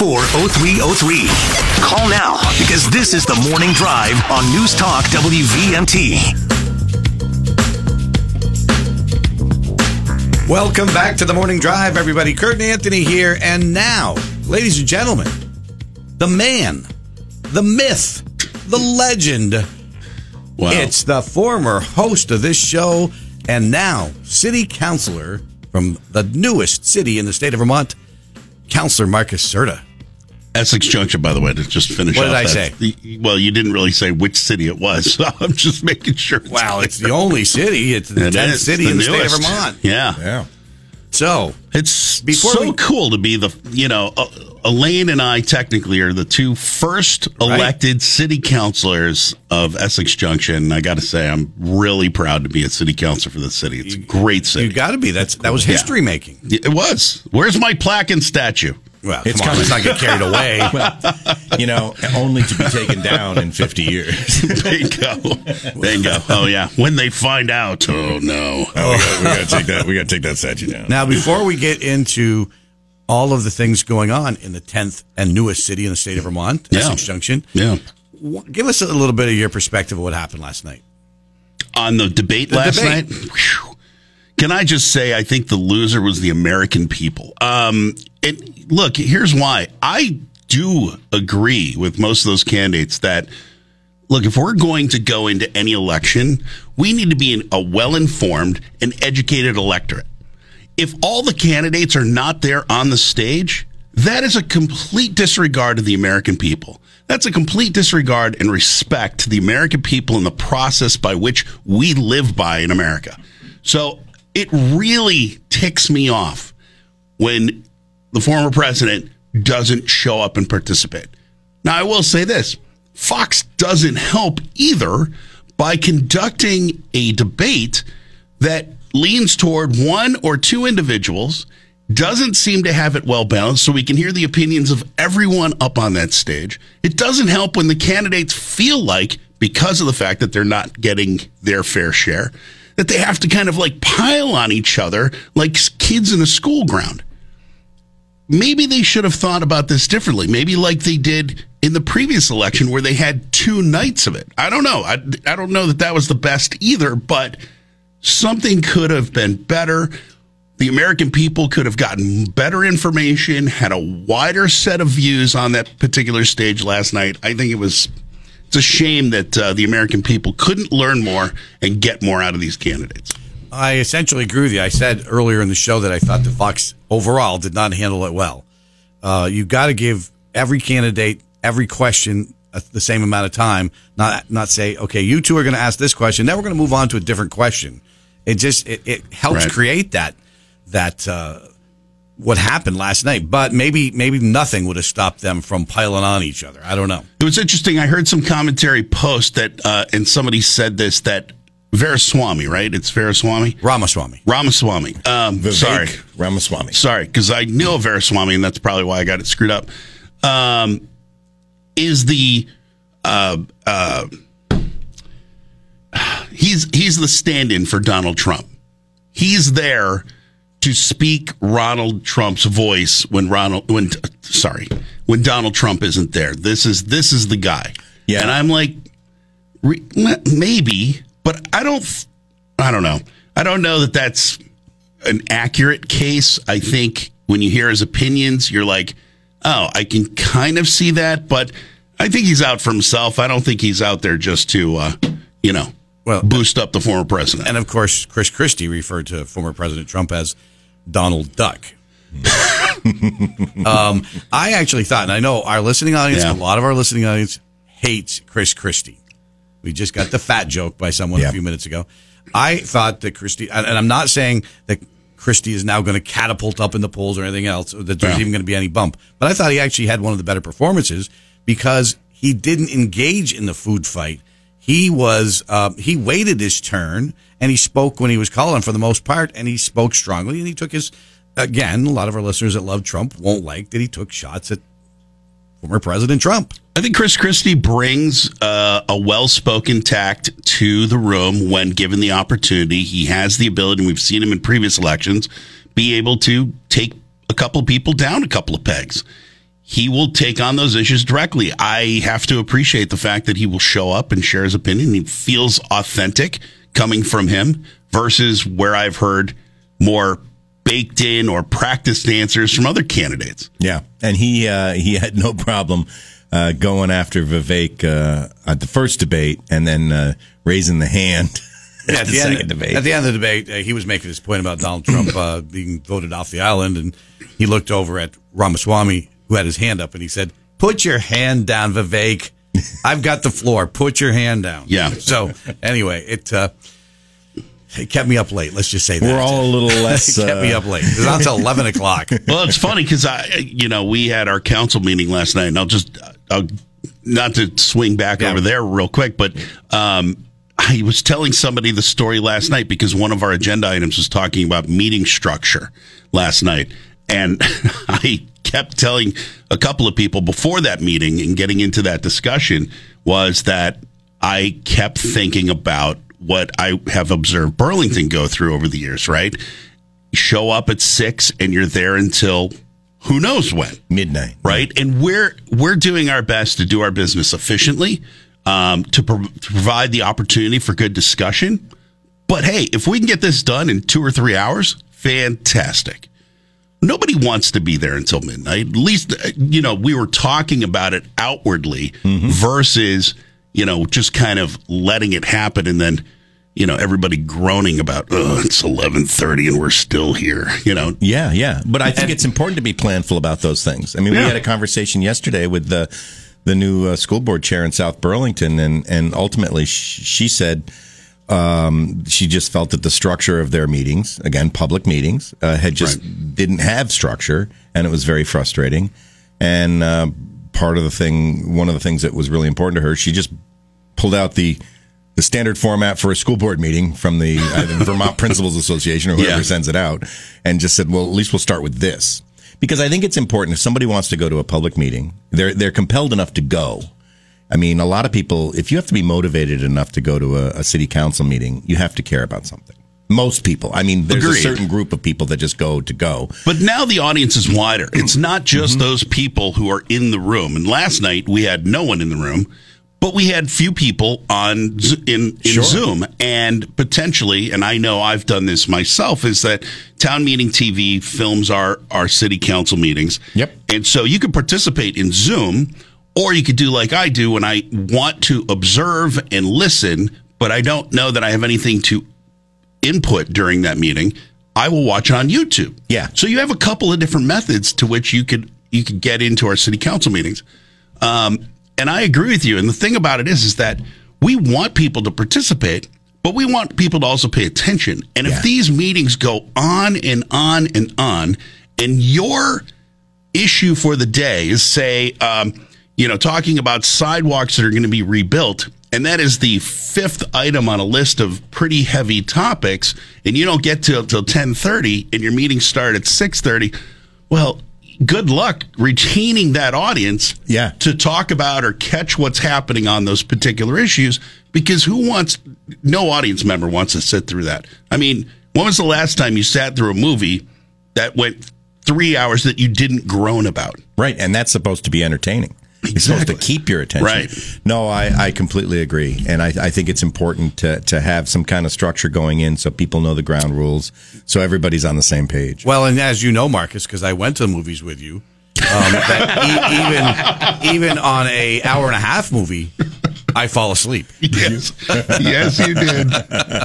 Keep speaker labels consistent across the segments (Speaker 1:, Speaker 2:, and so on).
Speaker 1: 0303. Call now because this is the morning drive on News Talk WVMT.
Speaker 2: Welcome back to the morning drive, everybody. Kurt and Anthony here. And now, ladies and gentlemen, the man, the myth, the legend.
Speaker 3: Wow.
Speaker 2: It's the former host of this show and now city councilor from the newest city in the state of Vermont, Councilor Marcus Certa.
Speaker 3: Essex Junction, by the way, to just finish
Speaker 2: What did
Speaker 3: off
Speaker 2: I
Speaker 3: that-
Speaker 2: say?
Speaker 3: the- well, you didn't really say which city it was, so I'm just making sure.
Speaker 2: Wow, it's the only city. It's the
Speaker 3: It
Speaker 2: 10th
Speaker 3: is,
Speaker 2: city in the state of. Vermont.
Speaker 3: Yeah.
Speaker 4: Yeah.
Speaker 2: So,
Speaker 3: It's
Speaker 2: Before
Speaker 3: so
Speaker 2: we-
Speaker 3: cool to be the, you know, uh, Elaine and I technically are the two first elected city councilors of Essex Junction. I got to say, I'm really proud to be a city councilor for the city. It's a great city.
Speaker 2: you got to be. That's That was
Speaker 3: Yeah.
Speaker 2: history making.
Speaker 3: it was. Where's my plaque and statue?
Speaker 2: Well,
Speaker 4: It's
Speaker 2: come on,
Speaker 4: kinda-
Speaker 2: let's not get carried away.
Speaker 4: You know, only to be taken down in 50 years.
Speaker 3: Bingo. Bingo. Oh, yeah. When they find out. Oh, no.
Speaker 4: Oh, we got to take that. We got to take that statue down.
Speaker 2: Now, before we get into all of the things going on in the 10th and newest city in the state of Vermont,
Speaker 3: Yeah.
Speaker 2: Essex Junction,
Speaker 3: Yeah.
Speaker 2: wh- give us a little bit of your perspective of what happened last night.
Speaker 3: on the debate last
Speaker 2: debate.
Speaker 3: night. Whew. Can I just say I think the loser was the American people. Um, and look, here's why. I do agree with most of those candidates that look, if we're going to go into any election, we need to be a well-informed and educated electorate. If all the candidates are not there on the stage, that is a complete disregard of the American people. That's a complete disregard and respect to the American people and the process by which we live by in America. So it really ticks me off when the former president doesn't show up and participate. Now, I will say this Fox doesn't help either by conducting a debate that leans toward one or two individuals, doesn't seem to have it well balanced, so we can hear the opinions of everyone up on that stage. It doesn't help when the candidates feel like, because of the fact that they're not getting their fair share, that they have to kind of like pile on each other like kids in a school ground maybe they should have thought about this differently. Maybe like they did in the previous election where they had two nights of it. I don't know. I, I don't know that that was the best either, but something could have been better. The American people could have gotten better information, had a wider set of views on that particular stage last night. I think it was. It's a shame that uh, the American people couldn't learn more and get more out of these candidates.
Speaker 2: I essentially agree with you. I said earlier in the show that I thought the Fox overall did not handle it well. Uh, you got to give every candidate every question uh, the same amount of time. Not not say, okay, you two are going to ask this question. Then we're going to move on to a different question. It just it, it helps
Speaker 3: Right.
Speaker 2: create that that uh, what happened last night. But maybe maybe nothing would have stopped them from piling on each other. I don't know.
Speaker 3: It was interesting. I heard some commentary post that, uh, and somebody said this that Veraswamy, right? It's Veraswamy,
Speaker 2: Ramaswamy.
Speaker 3: Ramaswamy. Um,
Speaker 4: Vivek
Speaker 3: sorry,
Speaker 4: Ramaswamy.
Speaker 3: sorry, because I know Veraswamy, and that's probably why I got it screwed up. Um, is the uh, uh, he's he's the stand-in for Donald Trump. He's there to speak Ronald Trump's voice when Ronald when sorry when Donald Trump isn't there. This is this is the guy.
Speaker 4: Yeah.
Speaker 3: and I'm like re- maybe, but I don't I don't know. I don't know that that's an accurate case. I think when you hear his opinions, you're like, oh, I can kind of see that, but I think he's out for himself. I don't think he's out there just to, uh, you know,
Speaker 2: Well,
Speaker 3: boost up the former president.
Speaker 2: And of course, Chris Christie referred to former President Trump as Donald Duck. um, I actually thought, and I know our listening audience,
Speaker 3: Yeah.
Speaker 2: a lot of our listening audience hates Chris Christie. We just got the fat joke by someone a few minutes ago. I thought that Christie, and and I'm not saying that Christie is now going to catapult up in the polls or anything else, or that there's
Speaker 3: Yeah.
Speaker 2: even going to be any bump. But I thought he actually had one of the better performances because he didn't engage in the food fight. He was uh, he waited his turn and he spoke when he was calling for the most part, and he spoke strongly and he took his again. A lot of our listeners that love Trump won't like that he took shots at former President Trump.
Speaker 3: I think Chris Christie brings uh, a well-spoken tact to the room when given the opportunity. He has the ability, and we've seen him in previous elections, be able to take a couple people down a couple of pegs. he will take on those issues directly. I have to appreciate the fact that he will show up and share his opinion. He feels authentic coming from him versus where I've heard more baked in or practiced answers from other candidates.
Speaker 4: Yeah, and he uh, he had no problem uh, going after Vivek uh, at the first debate and then uh, raising the hand.
Speaker 2: Yeah, at
Speaker 4: the
Speaker 2: the,
Speaker 4: second
Speaker 2: end,
Speaker 4: debate.
Speaker 2: at the end of the debate, uh, he was making his point about Donald Trump uh, being voted off the island, and he looked over at Ramaswamy, who had his hand up, and he said, "Put your hand down, Vivek. I've got the floor. Put your hand down."
Speaker 3: Yeah.
Speaker 2: So anyway, it uh, it kept me up late. Let's just say that
Speaker 4: We're all a little less.
Speaker 2: it kept me
Speaker 4: uh,
Speaker 2: up late. It's was on until eleven o'clock.
Speaker 3: Well, it's funny because I, you know, we had our council meeting last night, and I'll just, Not to swing back
Speaker 2: Yeah.
Speaker 3: over there real quick, but um, I was telling somebody the story last night because one of our agenda items was talking about meeting structure last night, and I kept telling a couple of people before that meeting and getting into that discussion was that I kept thinking about what I have observed Burlington go through over the years, right? show up at six and you're there until who knows when?
Speaker 4: Midnight.
Speaker 3: right? And we're we're doing our best to do our business efficiently um, to, pro- to provide the opportunity for good discussion. But hey if we can get this done in two or three hours fantastic. Nobody wants to be there until midnight. At least uh, you know we were talking about it outwardly versus you know just kind of letting it happen and then you know everybody groaning about oh it's 11:30 and we're still here you know
Speaker 4: Yeah, yeah. But I think it's important to be planful about those things. I mean,
Speaker 3: Yeah.
Speaker 4: we had a conversation yesterday with the the new uh, school board chair in South Burlington, and and ultimately sh- she said um, she just felt that the structure of their meetings, again, public meetings, uh, had just didn't have structure, and it was very frustrating. And uh, part of the thing, one of the things that was really important to her, she just pulled out the the standard format for a school board meeting from the uh, Vermont Principals Association or whoever
Speaker 3: Yeah.
Speaker 4: sends it out, and just said, "Well, at least we'll start with this," because I think it's important. If somebody wants to go to a public meeting, they're they're compelled enough to go. I mean, a lot of people, if you have to be motivated enough to go to a, a city council meeting, you have to care about something. Most people. I mean, there's
Speaker 3: Agreed.
Speaker 4: a certain group of people that just go to go.
Speaker 3: But now the audience is wider. It's not just those people who are in the room. And last night we had no one in the room, but we had few people on in, in
Speaker 4: Sure.
Speaker 3: Zoom and potentially, and I know I've done this myself, is that town meeting TV films our our city council meetings.
Speaker 4: Yep.
Speaker 3: And so you can participate in Zoom, or you could do like I do when I want to observe and listen, but I don't know that I have anything to input during that meeting, I will watch on YouTube.
Speaker 4: Yeah.
Speaker 3: So you have a couple of different methods to which you could you could get into our city council meetings. Um, and I agree with you. And the thing about it is, is that we want people to participate, but we want people to also pay attention. And
Speaker 4: Yeah.
Speaker 3: if these meetings go on and on and on, and your issue for the day is say, um, you know, talking about sidewalks that are going to be rebuilt, and that is the fifth item on a list of pretty heavy topics, and you don't get to till ten thirty, and your meetings start at six thirty. Well, good luck retaining that audience,
Speaker 4: Yeah.
Speaker 3: to talk about or catch what's happening on those particular issues. Because who wants? No audience member wants to sit through that. I mean, when was the last time you sat through a movie that went three hours that you didn't groan about?
Speaker 4: Right, and that's supposed to be entertaining. It's supposed to keep your attention.
Speaker 3: Right.
Speaker 4: No, I, I completely agree, and I, I think it's important to to have some kind of structure going in so people know the ground rules, so everybody's on the same page.
Speaker 2: Well, and as you know, Marcus, because I went to the movies with you, um, that e- even even on a hour and a half movie, I fall asleep.
Speaker 3: Yes, yes, you did.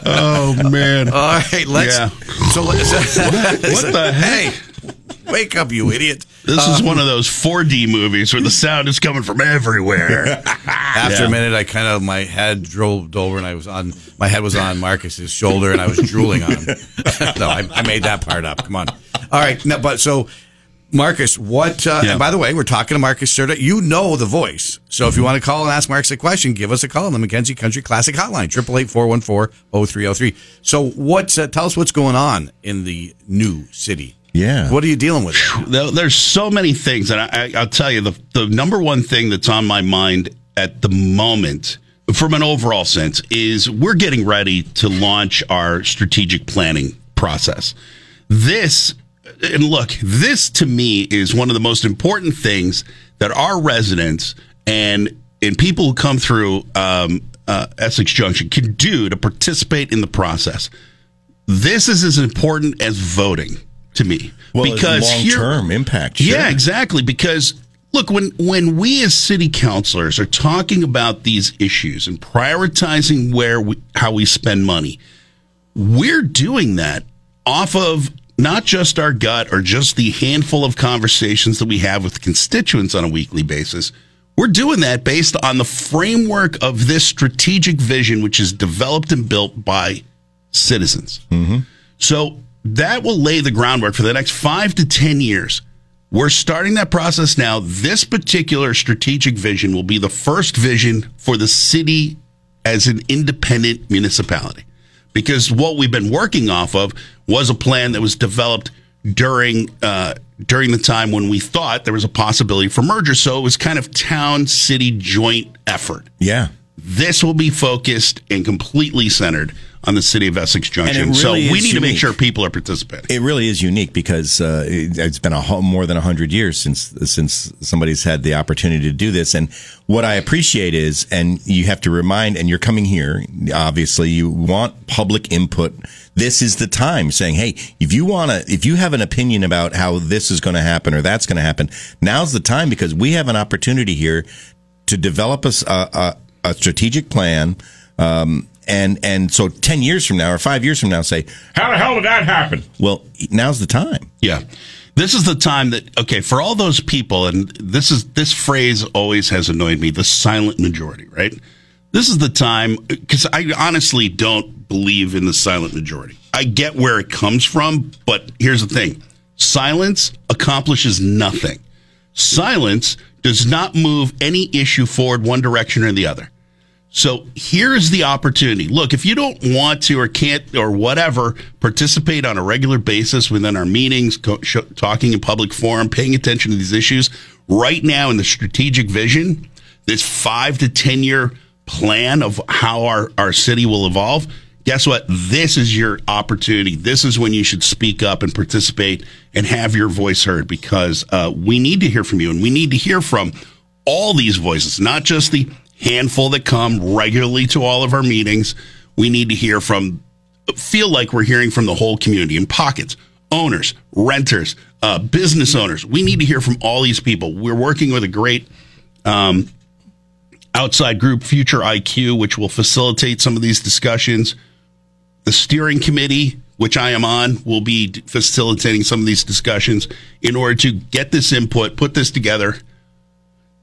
Speaker 3: Oh man,
Speaker 2: All right, let's.
Speaker 3: Yeah.
Speaker 2: So let's.
Speaker 3: what the heck?
Speaker 2: Hey, wake up, you idiot!
Speaker 3: This is one of those 4D movies where the sound is coming from everywhere.
Speaker 2: After
Speaker 4: Yeah.
Speaker 2: a minute, I kind of my head drooled over, and I was on my head was on Marcus's shoulder, and I was drooling on him. no, I, I made that part up. Come on. All right, no, but so. Marcus, what? Uh,
Speaker 3: Yeah.
Speaker 2: And by the way, we're talking to Marcus Certa. You know the voice, so if you want to call and ask Marcus a question, give us a call on the McKenzie Country Classic Hotline triple eight four one four zero three zero three. So, what's uh, tell us what's going on in the new city?
Speaker 4: Yeah.
Speaker 2: what are you dealing with?
Speaker 3: There- There's so many things, and I, I, I'll tell you the the number one thing that's on my mind at the moment, from an overall sense, is we're getting ready to launch our strategic planning process. This and look, this to me is one of the most important things that our residents and and people who come through um, uh, Essex Junction can do to participate in the process. This is as important as voting to me
Speaker 4: Well,
Speaker 3: because
Speaker 4: long
Speaker 3: here-
Speaker 4: term impact.
Speaker 3: yeah, exactly. Because look, when when we as city councilors are talking about these issues and prioritizing where we, how we spend money, we're doing that off of not just our gut or just the handful of conversations that we have with constituents on a weekly basis. We're doing that based on the framework of this strategic vision, which is developed and built by citizens. Mm-hmm. So that will lay the groundwork for the next five to 10 years. We're starting that process now. This particular strategic vision will be the first vision for the city as an independent municipality. Because what we've been working off of was a plan that was developed during uh, during the time when we thought there was a possibility for merger. So it was kind of town city joint effort.
Speaker 4: Yeah.
Speaker 3: This will be focused and completely centered on the city of Essex Junction.
Speaker 4: It
Speaker 3: so we need to make sure people are participating.
Speaker 4: It really is unique because uh, it, it's been a more than hundred years since since somebody's had the opportunity to do this. And what I appreciate is, and you have to remind, and you're coming here. Obviously, you want public input. This is the time saying, "Hey, if you want to, if you have an opinion about how this is going to happen or that's going to happen, now's the time because we have an opportunity here to develop a a strategic plan." Um, and and so ten years from now or five years from now, say, how the hell did that happen? Well, now's the time.
Speaker 3: Yeah. This is the time that okay, for all those people and this is this phrase always has annoyed me, the silent majority, right? This is the time cuz I honestly don't believe in the silent majority. I get where it comes from, but here's the thing. Silence accomplishes nothing. Silence does not move any issue forward one direction or the other. So here's the opportunity. Look, if you don't want to or can't or whatever participate on a regular basis within our meetings, co- sh- talking in public forum, paying attention to these issues, right now in the strategic vision, this five to 10 year plan of how our, our city will evolve, guess what? This is your opportunity. This is when you should speak up and participate and have your voice heard because uh, we need to hear from you and we need to hear from all these voices, not just the handful that come regularly to all of our meetings. We need to hear from, feel like we're hearing from the whole community in pockets, owners, renters, uh, business owners. We need to hear from all these people. We're working with a great um, outside group, Future IQ, which will facilitate some of these discussions. The steering committee, which I am on, will be facilitating some of these discussions in order to get this input, put this together,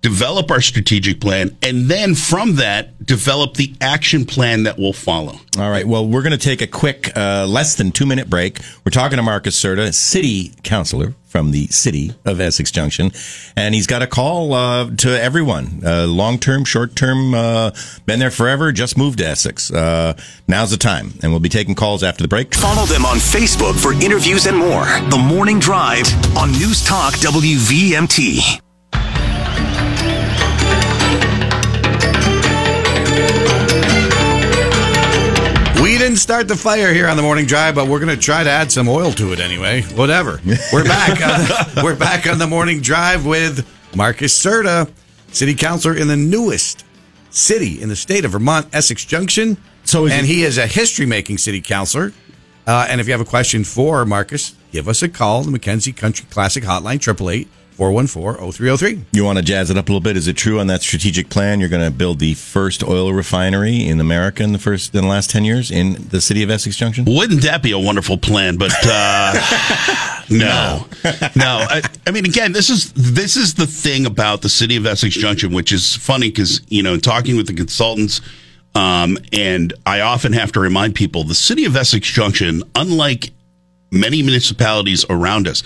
Speaker 3: develop our strategic plan, and then from that, develop the action plan that will follow.
Speaker 4: All right. Well, we're going to take a quick, uh, less than two minute break. We're talking to Marcus Certa, city councilor from the city of Essex Junction, and he's got a call uh, to everyone, uh, long term, short term, uh, been there forever, just moved to Essex. Uh, now's the time, and we'll be taking calls after the break.
Speaker 1: Follow them on Facebook for interviews and more. The Morning Drive on News Talk WVMT.
Speaker 2: Didn't start the fire here on the morning drive, but we're going to try to add some oil to it anyway. Whatever. We're back. On, we're back on the morning drive with Marcus Certa, city councilor in the newest city in the state of Vermont, Essex Junction.
Speaker 4: So is
Speaker 2: and
Speaker 4: he-
Speaker 2: is a history-making city councilor. Uh, and if you have a question for Marcus, give us a call. The McKenzie Country Classic Hotline, 888 414 0303.
Speaker 4: You want to jazz it up a little bit? Is it true on that strategic plan you're going to build the first oil refinery in America in the first in the last ten years in the city of Essex Junction?
Speaker 3: Wouldn't that be a wonderful plan? But uh, no, no. I, I mean, again, this is this is the thing about the city of Essex Junction, which is funny because you know, talking with the consultants, um, and I often have to remind people, the city of Essex Junction, unlike many municipalities around us,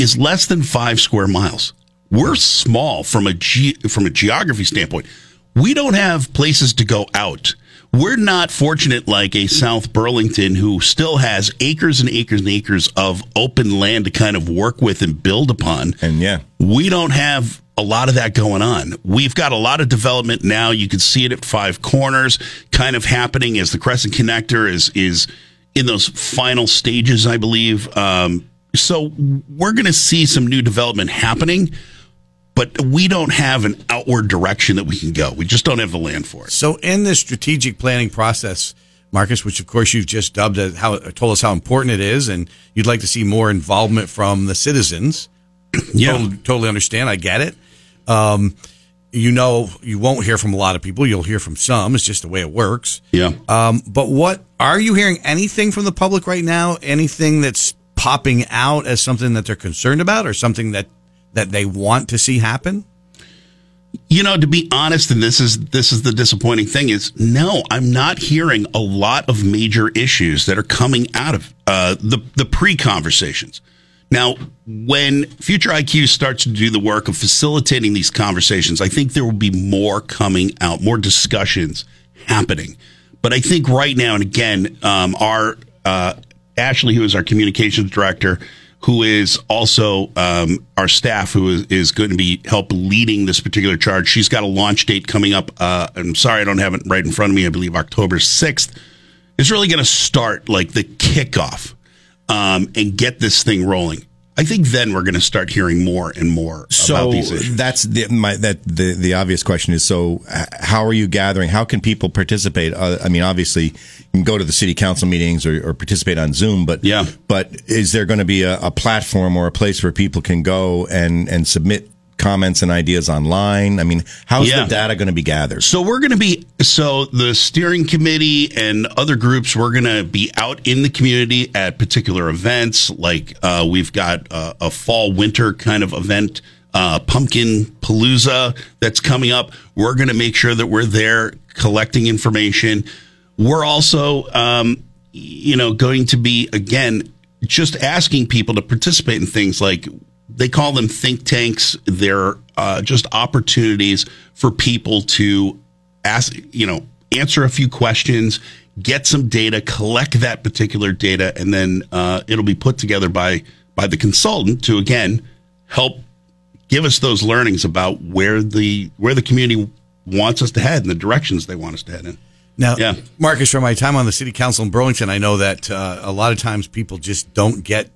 Speaker 3: is less than five square miles. We're small from a ge- from a geography standpoint. We don't have places to go out. We're not fortunate like a South Burlington who still has acres and acres and acres of open land to kind of work with and build upon.
Speaker 4: And yeah,
Speaker 3: We don't have a lot of that going on. We've got a lot of development now. You can see it at Five Corners, kind of happening as the Crescent Connector is is in those final stages, I believe. Um, so we're going to see some new development happening, but we don't have an outward direction that we can go. We just don't have the land for it.
Speaker 2: So, in this strategic planning process, Marcus, which of course you've just dubbed as how told us how important it is, and you'd like to see more involvement from the citizens.
Speaker 3: Yeah.
Speaker 2: totally, totally understand. I get it. Um, you know, you won't hear from a lot of people. You'll hear from some. It's just the way it works.
Speaker 3: Yeah.
Speaker 2: Um, but what are you hearing anything from the public right now? Anything that's popping out as something that they're concerned about, or something that that they want to see happen?
Speaker 3: You know, to be honest, and this is this is the disappointing thing is no, I'm not hearing a lot of major issues that are coming out of uh, the the pre conversations. Now, when Future IQ starts to do the work of facilitating these conversations, I think there will be more coming out, more discussions happening. But I think right now, and again, um, our uh, Ashley, who is our communications director, who is also um, our staff, who is, is going to be help leading this particular charge. She's got a launch date coming up. Uh, I'm sorry, I don't have it right in front of me. I believe October 6th is really going to start like the kickoff um, and get this thing rolling. I think then we're going to start hearing more and more about
Speaker 4: So
Speaker 3: these issues.
Speaker 4: that's the my that the the obvious question is so how are you gathering? How can people participate? Uh, I mean, obviously you can go to the city council meetings or, or participate on Zoom, but
Speaker 3: Yeah.
Speaker 4: But is there going to be a, a platform or a place where people can go and and submit comments and ideas online? I mean, how's
Speaker 3: Yeah.
Speaker 4: the data going to be gathered?
Speaker 3: So we're going to be so the steering committee and other groups. We're going to be out in the community at particular events. Like uh, we've got uh, a fall winter kind of event, uh, pumpkin palooza that's coming up. We're going to make sure that we're there collecting information. We're also, um, you know, going to be again just asking people to participate in things like they call them think tanks. They're uh, just opportunities for people to ask, you know, answer a few questions, get some data, collect that particular data, and then uh, it'll be put together by by the consultant to again help give us those learnings about where the where the community wants us to head and the directions they want us to head in.
Speaker 2: Now,
Speaker 3: Yeah.
Speaker 2: Marcus, from my time on the city council in Burlington, I know that uh, a lot of times people just don't get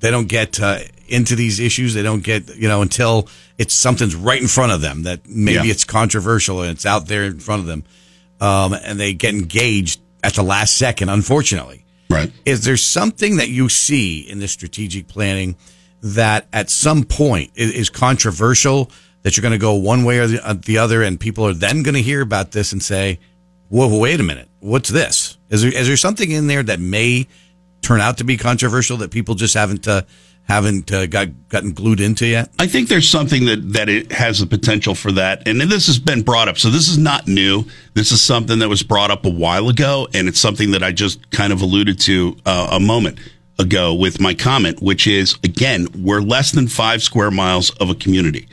Speaker 2: they don't get uh, into these issues. They don't get you know until it's something's right in front of them that maybe
Speaker 3: Yeah.
Speaker 2: it's controversial and it's out there in front of them, um, and they get engaged at the last second. Unfortunately,
Speaker 3: Right.
Speaker 2: is there something that you see in the strategic planning that at some point is controversial that you're going to go one way or the, uh, the other and people are then going to hear about this and say whoa wait a minute what's this is there, is there something in there that may turn out to be controversial that people just haven't uh, haven't uh, got gotten glued into yet
Speaker 3: I think there's something that that it has the potential for that, and this has been brought up. So this is not new. This is something that was brought up a while ago, and it's something that I just kind of alluded to uh, a moment ago with my comment, which is again, we're less than five square miles of a community.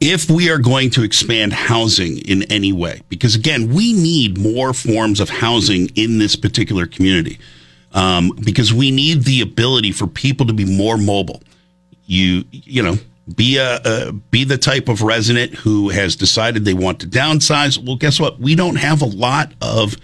Speaker 3: If we are going to expand housing in any way, because again, we need more forms of housing in this particular community, um, because we need the ability for people to be more mobile. You you know be a, be the type of resident who has decided they want to downsize. Well guess what? We don't have a lot of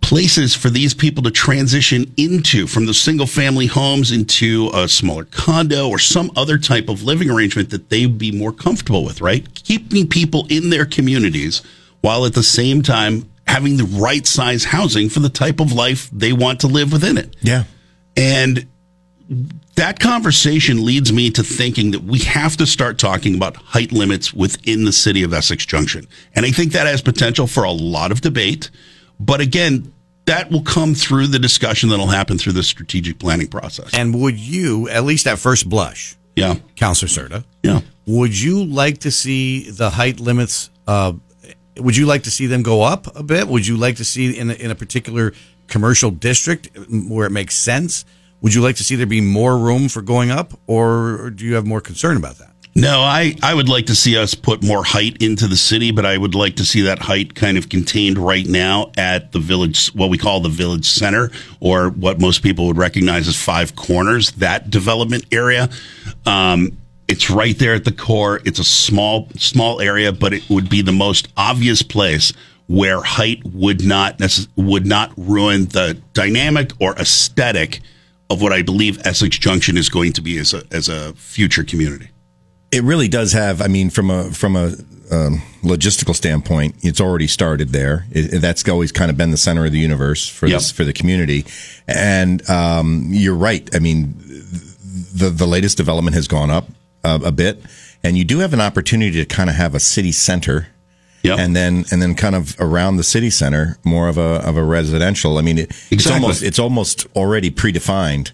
Speaker 3: places for these people to transition into from the single family homes into a smaller condo or some other type of living arrangement that they'd be more comfortable with right? Keeping people in their communities while at the same time having the right size housing for the type of life they want to live within it
Speaker 4: Yeah.
Speaker 3: and that conversation leads me to thinking that we have to start talking about height limits within the city of Essex Junction. And I think that has potential for a lot of debate. But again, that will come through the discussion that'll happen through the strategic planning process.
Speaker 2: and would you at least at first blush
Speaker 3: Yeah.
Speaker 2: Counselor Certa,
Speaker 3: Yeah.
Speaker 2: Would you like to see the height limits? Uh, would you like to see them go up a bit? Would you like to see in a, in a particular commercial district where it makes sense? Would you like to see there be more room for going up, or, do you have more concern about that?
Speaker 3: No, I, I would like to see us put more height into the city, but I would like to see that height kind of contained right now at the village, what we call the village center, or what most people would recognize as Five Corners, that development area. Um, it's right there at the core. It's a small, small area, but it would be the most obvious place where height would not necess- would not ruin the dynamic or aesthetic of what I believe Essex Junction is going to be as a as a future community.
Speaker 4: It really does have. I mean, from a from a um, logistical standpoint, it's already started there. It, that's always kind of been the center of the universe for
Speaker 3: Yep.
Speaker 4: this for the community. And um, you're right. I mean, the the latest development has gone up uh, a bit, and you do have an opportunity to kind of have a city center.
Speaker 3: Yep.
Speaker 4: And then, and then, kind of around the city center, more of a of a residential. I mean, it, it's almost it's almost already predefined,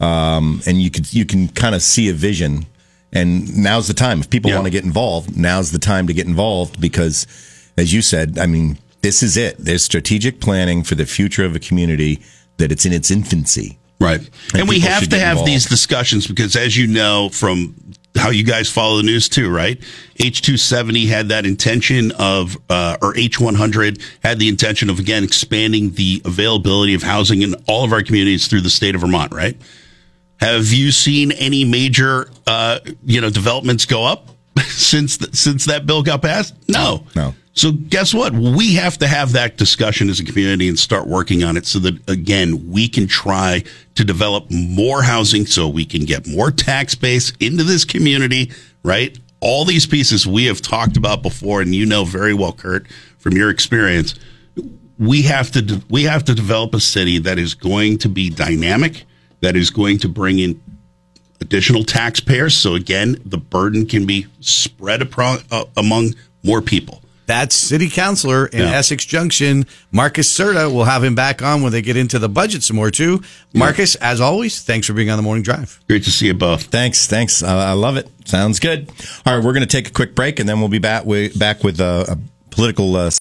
Speaker 4: um, and you could you can kind of see a vision. And now's the time if people
Speaker 3: Yeah.
Speaker 4: want to get involved. Now's the time to get involved because, as you said, I mean, this is it. There's strategic planning for the future of a community that it's in its infancy.
Speaker 3: Right. And, we have to have
Speaker 4: involved.
Speaker 3: these discussions because, as you know from how you guys follow the news too, right? H270 had that intention of, uh, or H100 had the intention of, again, expanding the availability of housing in all of our communities through the state of Vermont, right? Have you seen any major, uh, you know, developments go up since th- since that bill got passed? No,
Speaker 4: No.
Speaker 3: So guess what? We have to have that discussion as a community and start working on it so that again we can try to develop more housing so we can get more tax base into this community, right? All these pieces we have talked about before and you know very well Kurt from your experience. We have to de- we have to develop a city that is going to be dynamic, that is going to bring in additional taxpayers so again the burden can be spread apro- uh, among more people.
Speaker 2: That's City Councilor in
Speaker 3: Yeah.
Speaker 2: Essex Junction, Marcus Certa. We'll have him back on when they get into the budget some more too. Marcus, as always, thanks for being on the morning drive.
Speaker 3: Great to see you both.
Speaker 4: Thanks, thanks. Uh, I love it. Sounds good. All right, we're going to take a quick break, and then we'll be back with back with uh, a political uh,